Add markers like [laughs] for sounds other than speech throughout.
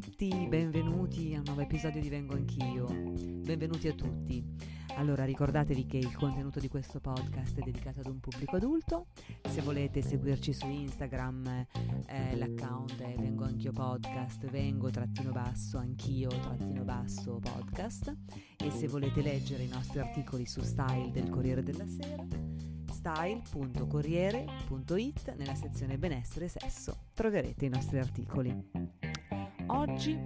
Tutti, benvenuti a un nuovo episodio di Vengo Anch'io. Benvenuti a tutti. Allora ricordatevi che il contenuto di questo podcast è dedicato ad un pubblico adulto. Se volete seguirci su Instagram, eh, l'account è Vengo Anch'io Podcast, Vengo trattino basso, anch'io trattino basso podcast. E se volete leggere i nostri articoli su Style del Corriere della Sera, style.corriere.it nella sezione benessere e sesso troverete i nostri articoli. Oggi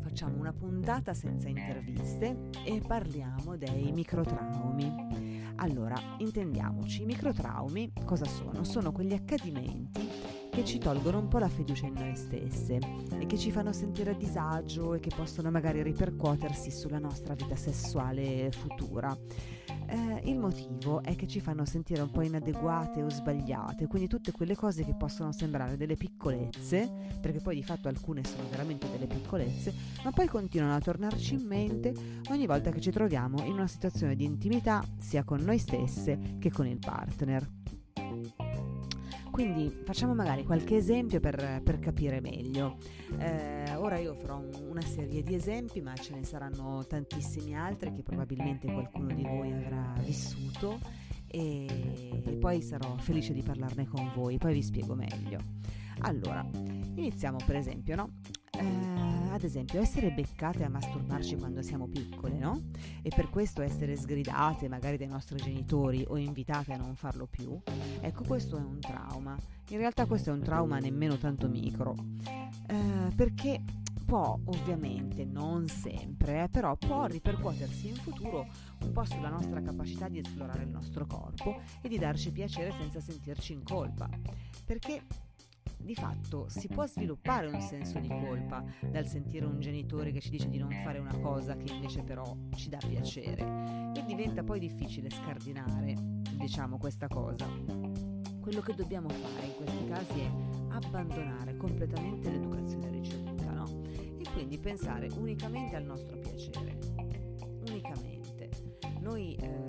facciamo una puntata senza interviste e parliamo dei microtraumi. Allora, intendiamoci, i microtraumi cosa sono? Sono quegli accadimenti che ci tolgono un po' la fiducia in noi stesse e che ci fanno sentire a disagio e che possono magari ripercuotersi sulla nostra vita sessuale futura. Eh, il motivo è che ci fanno sentire un po' inadeguate o sbagliate, quindi tutte quelle cose che possono sembrare delle piccolezze, perché poi di fatto alcune sono veramente delle piccolezze, ma poi continuano a tornarci in mente ogni volta che ci troviamo in una situazione di intimità sia con noi stesse che con il partner. Quindi facciamo magari qualche esempio per, per capire meglio. Eh, ora io farò un, una serie di esempi, ma ce ne saranno tantissimi altri che probabilmente qualcuno di voi avrà vissuto e, poi sarò felice di parlarne con voi, poi vi spiego meglio. Allora, iniziamo per esempio, no? Eh, ad esempio, essere beccate a masturbarci quando siamo piccole, no? E per questo essere sgridate magari dai nostri genitori o invitate a non farlo più. Ecco, questo è un trauma. In realtà questo è un trauma nemmeno tanto micro. Eh, perché può ovviamente, non sempre, eh, però può ripercuotersi in futuro un po' sulla nostra capacità di esplorare il nostro corpo e di darci piacere senza sentirci in colpa. Perché di fatto si può sviluppare un senso di colpa dal sentire un genitore che ci dice di non fare una cosa che invece però ci dà piacere e diventa poi difficile scardinare, diciamo, questa cosa. Quello che dobbiamo fare in questi casi è abbandonare completamente l'educazione ricevuta, no? E quindi pensare unicamente al nostro piacere. Unicamente. Noi eh,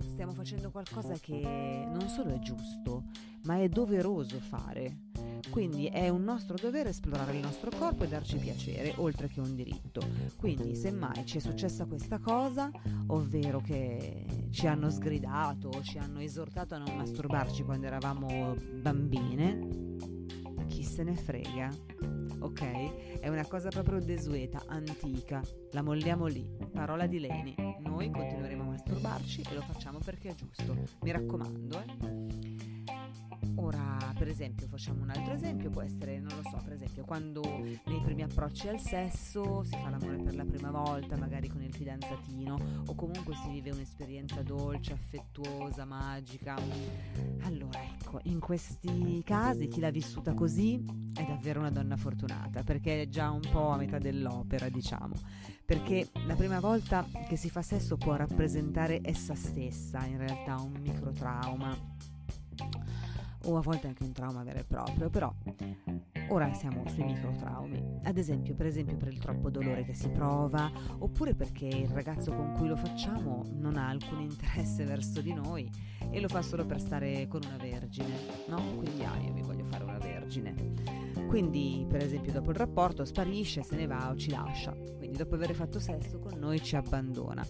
stiamo facendo qualcosa che non solo è giusto, ma è doveroso fare quindi è un nostro dovere esplorare il nostro corpo e darci piacere, oltre che un diritto. Quindi, semmai ci è successa questa cosa, ovvero che ci hanno sgridato ci hanno esortato a non masturbarci quando eravamo bambine, chi se ne frega? Ok? È una cosa proprio desueta, antica. La molliamo lì. Parola di Leni. Noi continueremo a masturbarci e lo facciamo perché è giusto. Mi raccomando, eh. Ora, per esempio, facciamo un altro esempio, può essere, non lo so, per esempio, quando nei primi approcci al sesso si fa l'amore per la prima volta, magari con il fidanzatino, o comunque si vive un'esperienza dolce, affettuosa, magica. Allora, ecco, in questi casi chi l'ha vissuta così è davvero una donna fortunata, perché è già un po' a metà dell'opera, diciamo. Perché la prima volta che si fa sesso può rappresentare essa stessa, in realtà un microtrauma o a volte anche un trauma vero e proprio, però ora siamo sui microtraumi. Ad esempio, per esempio per il troppo dolore che si prova, oppure perché il ragazzo con cui lo facciamo non ha alcun interesse [laughs] verso di noi e lo fa solo per stare con una vergine, no? Quindi ah, io mi voglio fare una vergine. Quindi, per esempio, dopo il rapporto sparisce, se ne va o ci lascia. Quindi, dopo aver fatto sesso con noi, ci abbandona.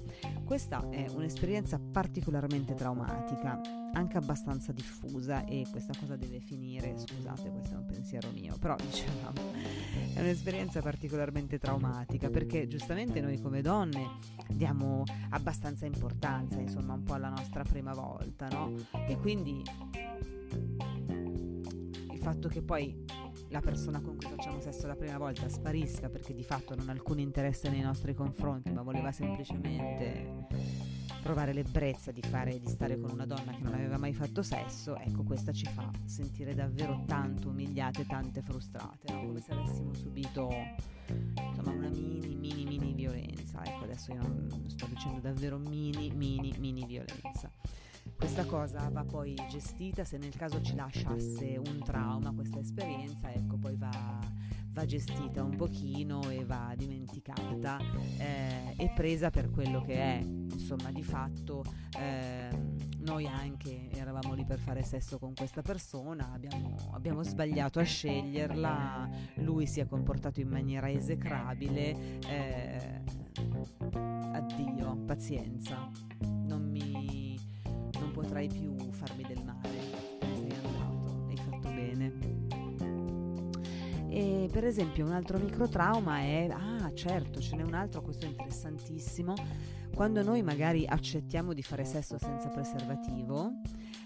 Questa è un'esperienza particolarmente traumatica, anche abbastanza diffusa, e questa cosa deve finire. Scusate, questo è un pensiero mio, però dicevamo, è un'esperienza particolarmente traumatica perché giustamente noi come donne diamo abbastanza importanza, insomma, un po' alla nostra prima volta, no? E quindi il fatto che poi la persona con cui facciamo sesso la prima volta sparisca perché di fatto non ha alcun interesse nei nostri confronti, ma voleva semplicemente provare l'ebbrezza di, fare, di stare con una donna che non aveva mai fatto sesso, ecco questa ci fa sentire davvero tanto umiliate, tante frustrate, no? come se avessimo subito insomma una mini mini mini violenza, ecco adesso io sto dicendo davvero mini mini mini violenza. Questa cosa va poi gestita se nel caso ci lasciasse un trauma questa esperienza, ecco poi va, va gestita un pochino e va dimenticata eh, e presa per quello che è, insomma di fatto eh, noi anche eravamo lì per fare sesso con questa persona, abbiamo, abbiamo sbagliato a sceglierla, lui si è comportato in maniera esecrabile, eh, addio, pazienza, non mi potrai più farmi del male, sei andato, hai fatto bene. E per esempio un altro microtrauma è, ah certo, ce n'è un altro, questo è interessantissimo, quando noi magari accettiamo di fare sesso senza preservativo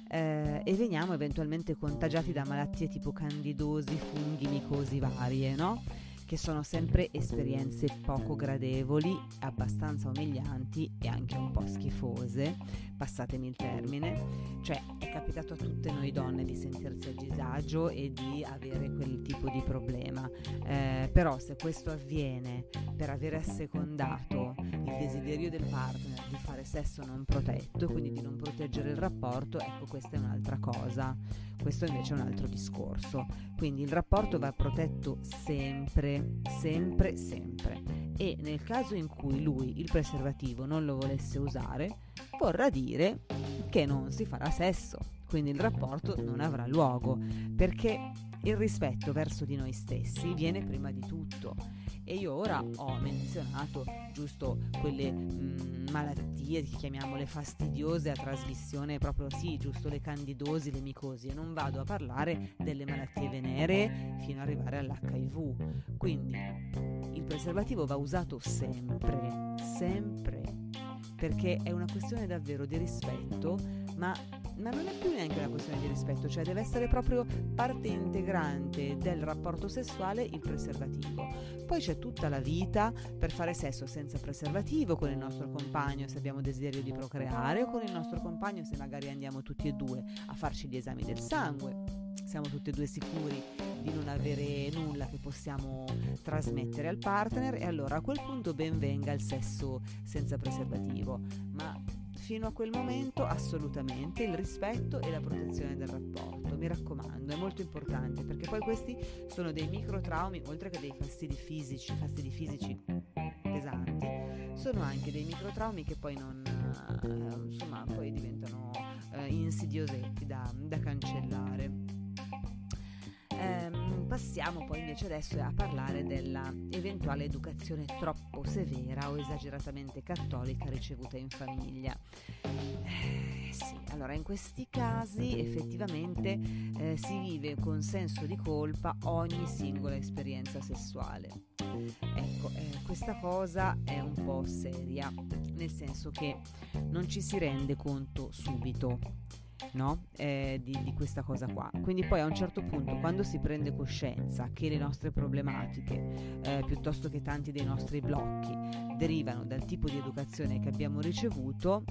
eh, e veniamo eventualmente contagiati da malattie tipo candidosi, funghi, micosi varie, no? che sono sempre esperienze poco gradevoli, abbastanza umilianti e anche un po' schifose, passatemi il termine, cioè è capitato a tutte noi donne di sentirsi a disagio e di avere quel tipo di problema, eh, però se questo avviene per aver assecondato il desiderio del partner di fare sesso non protetto, quindi di non proteggere il rapporto, ecco questa è un'altra cosa, questo invece è un altro discorso, quindi il rapporto va protetto sempre sempre, sempre. E nel caso in cui lui il preservativo non lo volesse usare, vorrà dire che non si farà sesso, quindi il rapporto non avrà luogo, perché il rispetto verso di noi stessi viene prima di tutto. E io ora ho menzionato giusto quelle mh, mm, malattie, chiamiamole fastidiose a trasmissione, proprio sì, giusto le candidosi, le micosi, e non vado a parlare delle malattie venere fino ad arrivare all'HIV. Quindi il preservativo va usato sempre, sempre, perché è una questione davvero di rispetto, ma ma non è più neanche una questione di rispetto, cioè deve essere proprio parte integrante del rapporto sessuale il preservativo. Poi c'è tutta la vita per fare sesso senza preservativo con il nostro compagno se abbiamo desiderio di procreare o con il nostro compagno se magari andiamo tutti e due a farci gli esami del sangue. Siamo tutti e due sicuri di non avere nulla che possiamo trasmettere al partner e allora a quel punto ben venga il sesso senza preservativo. Ma fino a quel momento assolutamente il rispetto e la protezione del rapporto, mi raccomando, è molto importante perché poi questi sono dei microtraumi, oltre che dei fastidi fisici, fastidi fisici pesanti, sono anche dei microtraumi che poi non, eh, insomma, poi diventano eh, insidiosetti da, da cancellare. Ehm, passiamo poi invece adesso a parlare dell'eventuale educazione troppo severa o esageratamente cattolica ricevuta in famiglia. Eh, sì, allora in questi casi effettivamente eh, si vive con senso di colpa ogni singola esperienza sessuale. Ecco, eh, questa cosa è un po' seria, nel senso che non ci si rende conto subito no? eh, di, di, questa cosa qua. Quindi poi a un certo punto, quando si prende coscienza che le nostre problematiche, eh, piuttosto che tanti dei nostri blocchi, derivano dal tipo di educazione che abbiamo ricevuto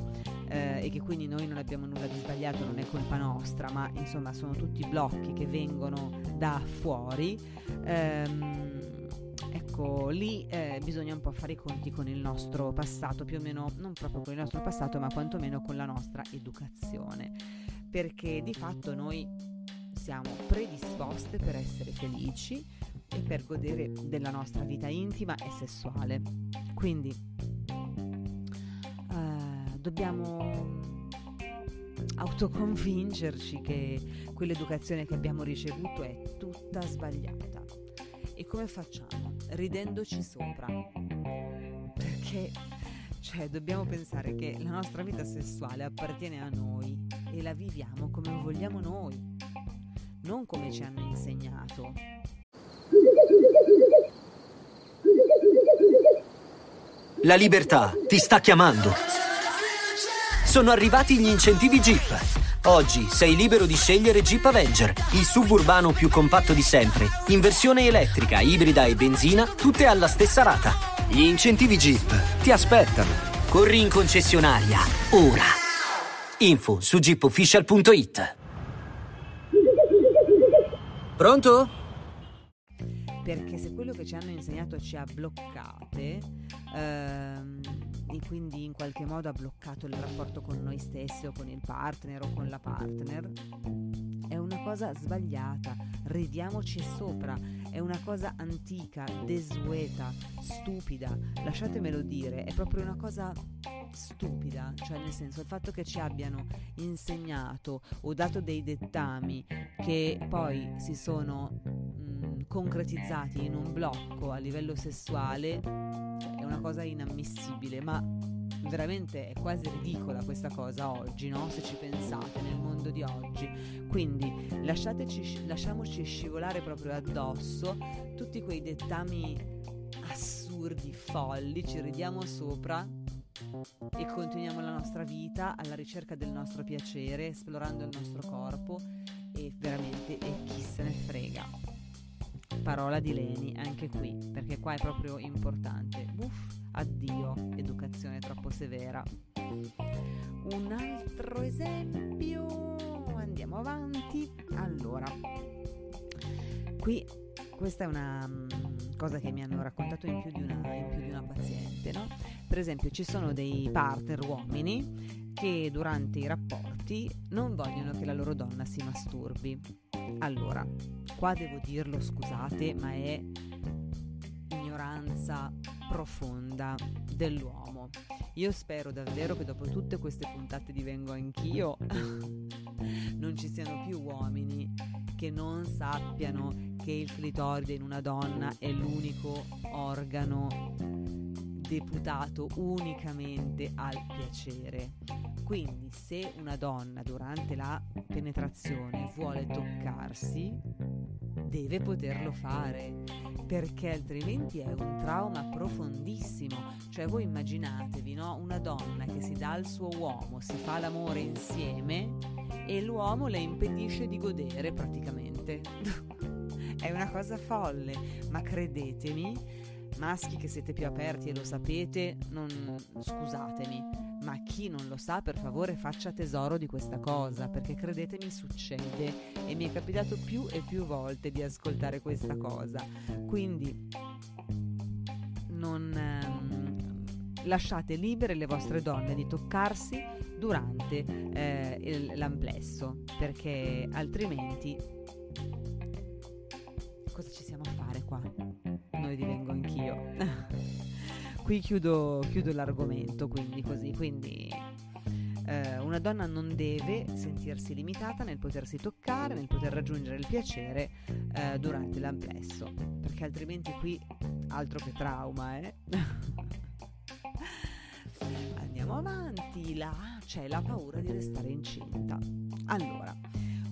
eh, e che quindi noi non abbiamo nulla di sbagliato, non è colpa nostra, ma insomma sono tutti blocchi che vengono da fuori. Ehm, ecco, lì eh, bisogna un po' fare i conti con il nostro passato, più o meno non proprio con il nostro passato, ma quantomeno con la nostra educazione, perché di fatto noi siamo predisposte per essere felici e per godere della nostra vita intima e sessuale. Quindi eh, dobbiamo autoconvincerci che quell'educazione che abbiamo ricevuto è tutta sbagliata. E come facciamo? ridendoci sopra. Perché cioè, dobbiamo pensare che la nostra vita sessuale appartiene a noi e la viviamo come vogliamo noi, non come ci hanno insegnato. La libertà ti sta chiamando. Sono arrivati gli incentivi Jeep. Oggi sei libero di scegliere Jeep Avenger, il suburbano più compatto di sempre, in versione elettrica, ibrida e benzina, tutte alla stessa rata. Gli incentivi Jeep ti aspettano. Corri in concessionaria, ora. Info su jeepofficial.it. Pronto? Perché se quello che ci hanno insegnato ci ha bloccate, ehm, e quindi in qualche modo ha bloccato il rapporto con noi stessi o con il partner o con la partner, è una cosa sbagliata, ridiamoci sopra, è una cosa antica, desueta, stupida, lasciatemelo dire, è proprio una cosa stupida, cioè nel senso il fatto che ci abbiano insegnato o dato dei dettami che poi si sono mh, concretizzati in un blocco a livello sessuale una cosa inammissibile, ma veramente è quasi ridicola questa cosa oggi, no? Se ci pensate nel mondo di oggi. Quindi lasciamoci scivolare proprio addosso tutti quei dettami assurdi, folli, ci ridiamo sopra e continuiamo la nostra vita alla ricerca del nostro piacere, esplorando il nostro corpo e veramente e chi se ne frega. Parola di Leni anche qui, perché qua è proprio importante. Uff, addio, educazione troppo severa. Un altro esempio, andiamo avanti. Allora, qui questa è una mm, cosa che mi hanno raccontato in più di una, più di una paziente, no? Per esempio ci sono dei partner uomini che durante i rapporti non vogliono che la loro donna si masturbi. Allora, qua devo dirlo, scusate, ma è ignoranza profonda dell'uomo. Io spero davvero che dopo tutte queste puntate di Vengo Anch'io [laughs] non ci siano più uomini che non sappiano che il clitoride in una donna è l'unico organo deputato unicamente al piacere. Quindi se una donna durante la penetrazione vuole toccarsi, deve poterlo fare, perché altrimenti è un trauma profondissimo. Cioè voi immaginatevi, no? Una donna che si dà al suo uomo, si fa l'amore insieme e l'uomo le impedisce di godere praticamente. [laughs] è una cosa folle, ma credetemi, maschi che siete più aperti e lo sapete, non scusatemi ma chi non lo sa per favore faccia tesoro di questa cosa perché credetemi succede e mi è capitato più e più volte di ascoltare questa cosa. Quindi non ehm, lasciate libere le vostre donne di toccarsi durante eh, l'amplesso perché altrimenti cosa ci siamo a fare qua noi divengo anch'io [laughs] qui chiudo, chiudo l'argomento, quindi così, quindi eh, una donna non deve sentirsi limitata nel potersi toccare, nel poter raggiungere il piacere eh, durante l'amplesso, perché altrimenti qui altro che trauma, eh? [laughs] Andiamo avanti, là c'è la paura di restare incinta. Allora,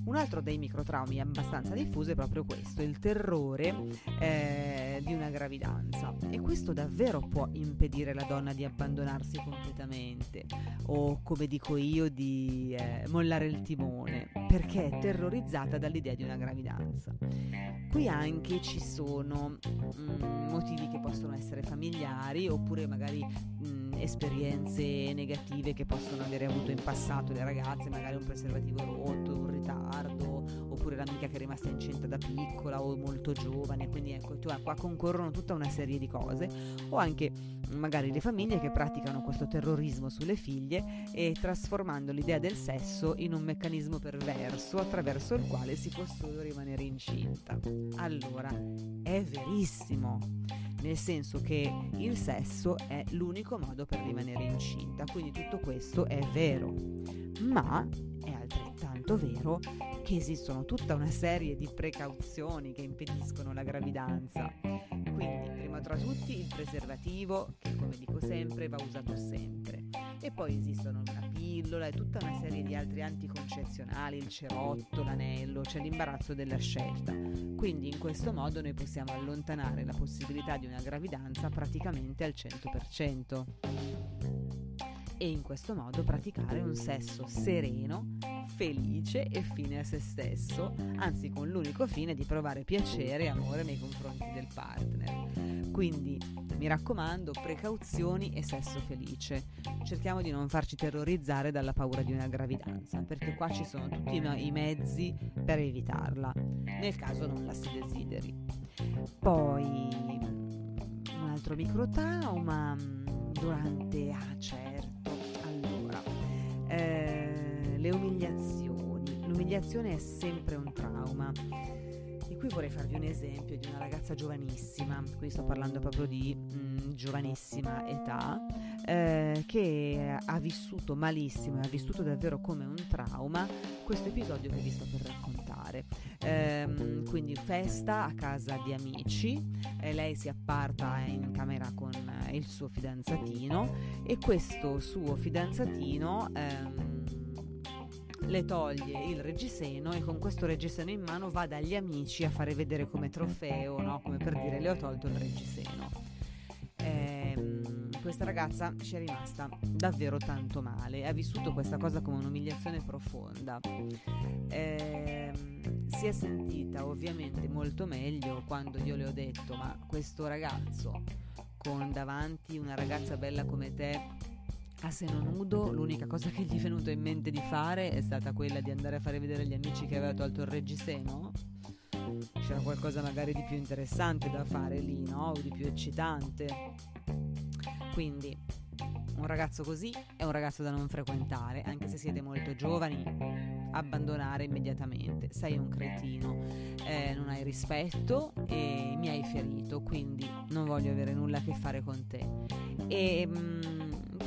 un altro dei microtraumi abbastanza diffuso è proprio questo, il terrore eh, di una gravidanza e questo davvero può impedire alla donna di abbandonarsi completamente o come dico io di eh, mollare il timone perché è terrorizzata dall'idea di una gravidanza. Qui anche ci sono mh, mm, motivi che possono essere familiari oppure magari mh, mm, esperienze negative che possono avere avuto in passato le ragazze, magari un preservativo rotto, un ritardo, oppure l'amica che è rimasta incinta da piccola o molto giovane, quindi ecco, qua concorrono tutta una serie di cose, o anche magari le famiglie che praticano questo terrorismo sulle figlie e trasformando l'idea del sesso in un meccanismo perverso attraverso il quale si può solo rimanere incinta. Allora, è verissimo nel senso che il sesso è l'unico modo per rimanere incinta, quindi tutto questo è vero, ma è altrettanto vero che esistono tutta una serie di precauzioni che impediscono la gravidanza. Quindi, prima tra tutti, il preservativo, che come dico sempre va usato sempre. E poi esistono una pillola e tutta una serie di altri anticoncezionali, il cerotto, l'anello, c'è l'imbarazzo della scelta. Quindi in questo modo noi possiamo allontanare la possibilità di una gravidanza praticamente al 100%. E in questo modo praticare un sesso sereno, felice e fine a se stesso, anzi con l'unico fine di provare piacere e amore nei confronti del partner. Quindi mi raccomando, precauzioni e sesso felice. Cerchiamo di non farci terrorizzare dalla paura di una gravidanza, perché qua ci sono tutti i mezzi per evitarla, nel caso non la si desideri. Poi un altro microtrauma durante... Ah le umiliazioni. L'umiliazione è sempre un trauma qui vorrei farvi un esempio di una ragazza giovanissima, qui sto parlando proprio di mh, mm, giovanissima età, eh, che ha vissuto malissimo e ha vissuto davvero come un trauma questo episodio che vi sto per raccontare. Eh, quindi festa a casa di amici, eh, lei si apparta in camera con il suo fidanzatino e questo suo fidanzatino... Ehm, le toglie il reggiseno e con questo reggiseno in mano va dagli amici a fare vedere come trofeo, no? come per dire le ho tolto il reggiseno. Ehm, questa ragazza ci è rimasta davvero tanto male, ha vissuto questa cosa come un'umiliazione profonda. Ehm, si è sentita ovviamente molto meglio quando io le ho detto ma questo ragazzo con davanti una ragazza bella come te a seno nudo l'unica cosa che gli è venuto in mente di fare è stata quella di andare a fare vedere agli amici che aveva tolto il reggiseno? C'era qualcosa magari di più interessante da fare lì, no? O di più eccitante. Quindi un ragazzo così è un ragazzo da non frequentare, anche se siete molto giovani, abbandonare immediatamente. Sei un cretino, eh, non hai rispetto e mi hai ferito, quindi non voglio avere nulla a che fare con te. E mh, mm,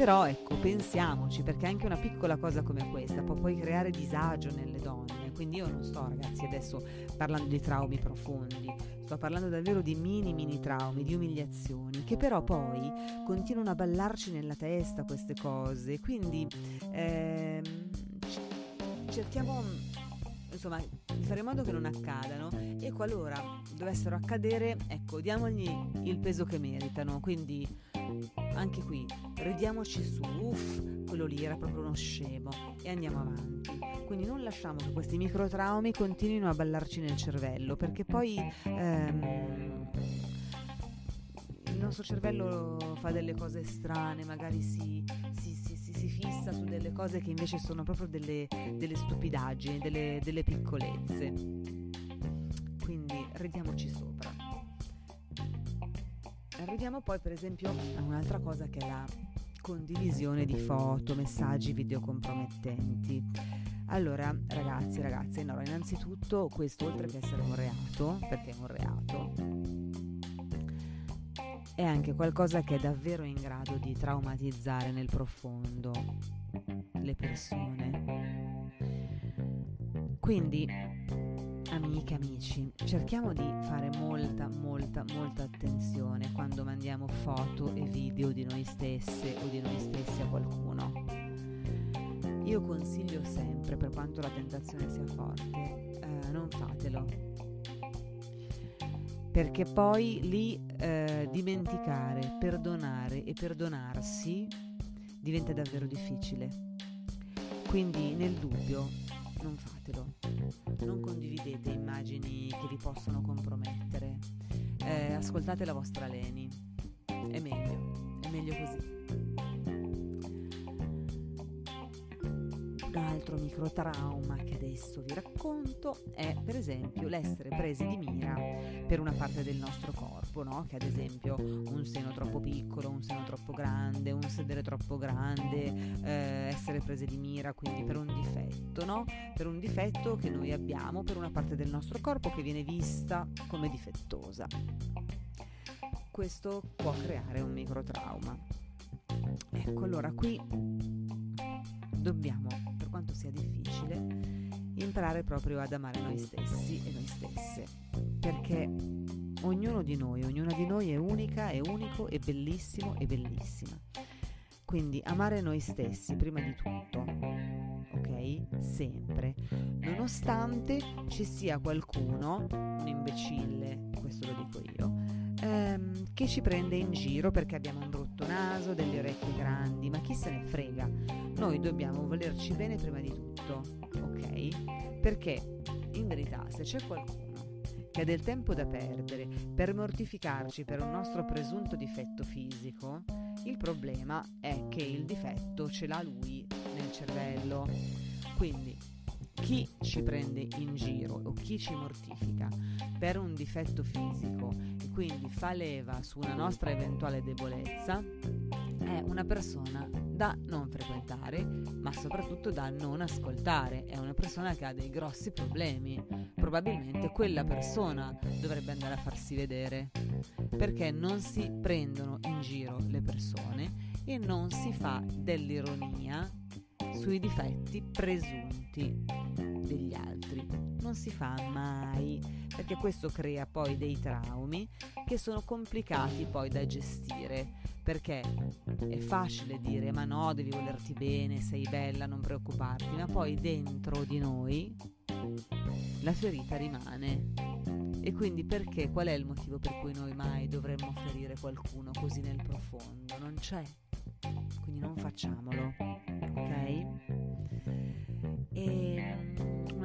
però ecco, pensiamoci, perché anche una piccola cosa come questa può poi creare disagio nelle donne. Quindi io non sto ragazzi adesso parlando di traumi profondi, sto parlando davvero di mini mini traumi, di umiliazioni, che però poi continuano a ballarci nella testa queste cose. Quindi ehm, cerchiamo insomma di fare in modo che non accadano e qualora dovessero accadere ecco diamogli il peso che meritano quindi anche qui ridiamoci su, uff, quello lì era proprio uno scemo e andiamo avanti. Quindi non lasciamo che questi microtraumi continuino a ballarci nel cervello, perché poi ehm, il nostro cervello fa delle cose strane, magari si, si, si, si, fissa su delle cose che invece sono proprio delle, delle stupidaggini, delle, delle piccolezze. Quindi ridiamoci sopra. Arriviamo poi per esempio a un'altra cosa che è la condivisione di foto, messaggi, video compromettenti. Allora, ragazzi, ragazze, no, innanzitutto questo oltre che essere un reato, perché è un reato, è anche qualcosa che è davvero in grado di traumatizzare nel profondo le persone. Quindi Amiche, amici, cerchiamo di fare molta, molta, molta attenzione quando mandiamo foto e video di noi stesse o di noi stessi a qualcuno. Io consiglio sempre, per quanto la tentazione sia forte, eh, non fatelo. Perché poi lì eh, dimenticare, perdonare e perdonarsi diventa davvero difficile. Quindi nel dubbio non fatelo. Non condividete immagini che vi possono compromettere. Eh, ascoltate la vostra Leni. È meglio, è meglio così. Un altro microtrauma che adesso vi racconto è per esempio l'essere presi di mira per una parte del nostro corpo, no? che ad esempio un seno troppo piccolo, un seno troppo grande, un sedere troppo grande, eh, essere prese di mira quindi per un difetto, no? per un difetto che noi abbiamo per una parte del nostro corpo che viene vista come difettosa. Questo può creare un microtrauma. Ecco, allora qui dobbiamo quanto sia difficile, imparare proprio ad amare noi stessi e noi stesse, perché ognuno di noi, ognuna di noi è unica, è unico, è bellissimo e bellissima. Quindi amare noi stessi prima di tutto, ok? Sempre. Nonostante ci sia qualcuno, un imbecille, questo lo dico io, ehm, che ci prende in giro perché abbiamo un brutto naso, delle orecchie grandi, ma chi se ne frega? Noi dobbiamo volerci bene prima di tutto, ok? Perché in verità se c'è qualcuno che del tempo da perdere per mortificarci per un nostro presunto difetto fisico, il problema è che il difetto ce l'ha lui nel cervello. Quindi chi ci prende in giro o chi ci mortifica per un difetto fisico quindi fa leva su una nostra eventuale debolezza è una persona da non frequentare, ma soprattutto da non ascoltare. È una persona che ha dei grossi problemi. Probabilmente quella persona dovrebbe andare a farsi vedere, perché non si prendono in giro le persone e non si fa dell'ironia sui difetti presunti degli altri. Non si fa mai, perché questo crea poi dei traumi che sono complicati poi da gestire, perché è facile dire ma no, devi volerti bene, sei bella, non preoccuparti, ma poi dentro di noi la ferita rimane. E quindi perché? Qual è il motivo per cui noi mai dovremmo ferire qualcuno così nel profondo? Non c'è. Quindi non facciamolo, ok?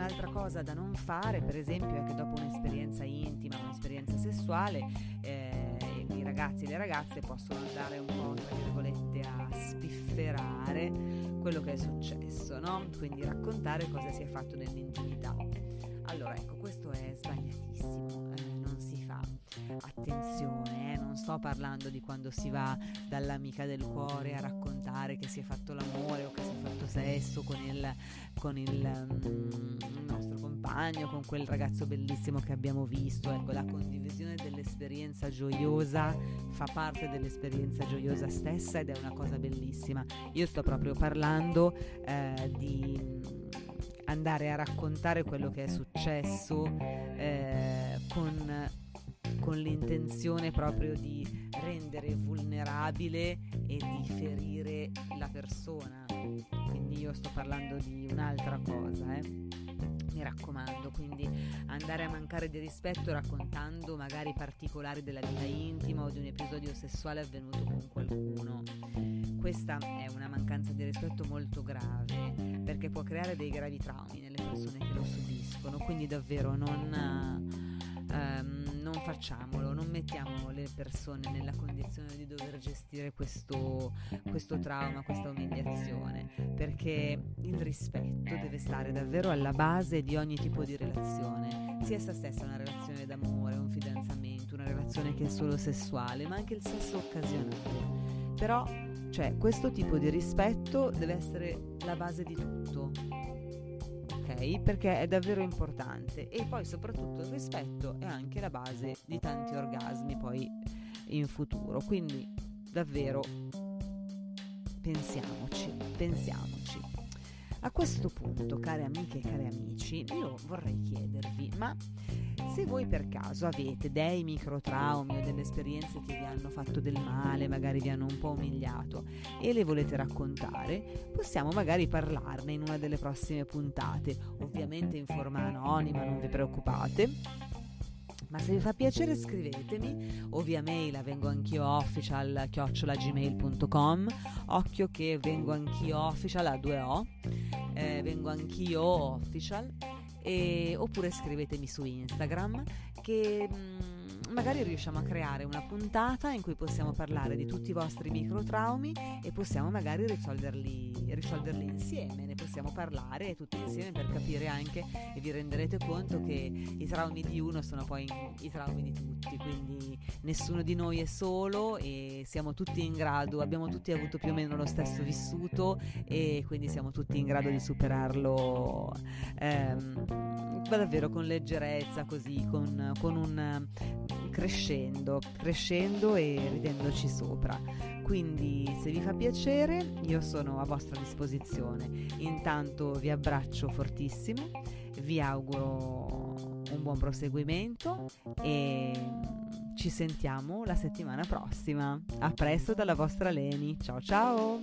Un'altra cosa da non fare, per esempio, è che dopo un'esperienza intima, un'esperienza sessuale, eh, i ragazzi e le ragazze possono andare un po', tra virgolette, a spifferare quello che è successo, no? Quindi raccontare cosa si è fatto nell'intimità. Allora, ecco, questo è sbagliatissimo, eh, non si fa. Attenzione, non sto parlando di quando si va dall'amica del cuore a raccontare che si è fatto l'amore o che si è fatto sesso con il, con il, um, nostro compagno, con quel ragazzo bellissimo che abbiamo visto. Ecco, la condivisione dell'esperienza gioiosa fa parte dell'esperienza gioiosa stessa ed è una cosa bellissima. Io sto proprio parlando eh, di andare a raccontare quello che è successo eh, con, con l'intenzione proprio di rendere vulnerabile e di ferire la persona. Quindi io sto parlando di un'altra cosa, eh mi raccomando, quindi andare a mancare di rispetto raccontando magari particolari della vita intima o di un episodio sessuale avvenuto con qualcuno. Questa è una mancanza di rispetto molto grave perché può creare dei gravi traumi nelle persone che lo subiscono, quindi davvero non... Um, non facciamolo, non mettiamo le persone nella condizione di dover gestire questo, questo trauma, questa umiliazione, perché il rispetto deve stare davvero alla base di ogni tipo di relazione, sia essa stessa una relazione d'amore, un fidanzamento, una relazione che è solo sessuale, ma anche il sesso occasionale. Però, cioè, questo tipo di rispetto deve essere la base di tutto perché è davvero importante e poi soprattutto il rispetto è anche la base di tanti orgasmi poi in futuro. Quindi davvero pensiamoci, pensiamoci. A questo punto, care amiche e cari amici, io vorrei chiedervi, ma se voi per caso avete dei microtraumi o delle esperienze che vi hanno fatto del male, magari vi hanno un po' umiliato e le volete raccontare, possiamo magari parlarne in una delle prossime puntate, ovviamente in forma anonima, non vi preoccupate. Ma se vi fa piacere scrivetemi. O via mail a vengo anch'io official chiocciolagmail.com occhio che vengo anch'io official a 2O eh, vengo anch'io official e, oppure scrivetemi su Instagram che mh, mm, magari riusciamo a creare una puntata in cui possiamo parlare di tutti i vostri microtraumi e possiamo magari risolverli, risolverli insieme, ne possiamo parlare tutti insieme per capire anche e vi renderete conto che i traumi di uno sono poi i traumi di tutti, quindi nessuno di noi è solo e siamo tutti in grado, abbiamo tutti avuto più o meno lo stesso vissuto e quindi siamo tutti in grado di superarlo. Ehm, davvero con leggerezza, così, con, con un crescendo, crescendo e ridendoci sopra. Quindi se vi fa piacere io sono a vostra disposizione. Intanto vi abbraccio fortissimo, vi auguro un buon proseguimento e ci sentiamo la settimana prossima. A presto dalla vostra Leni. Ciao ciao!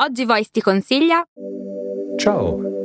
Oggi Voice ti consiglia Ciao,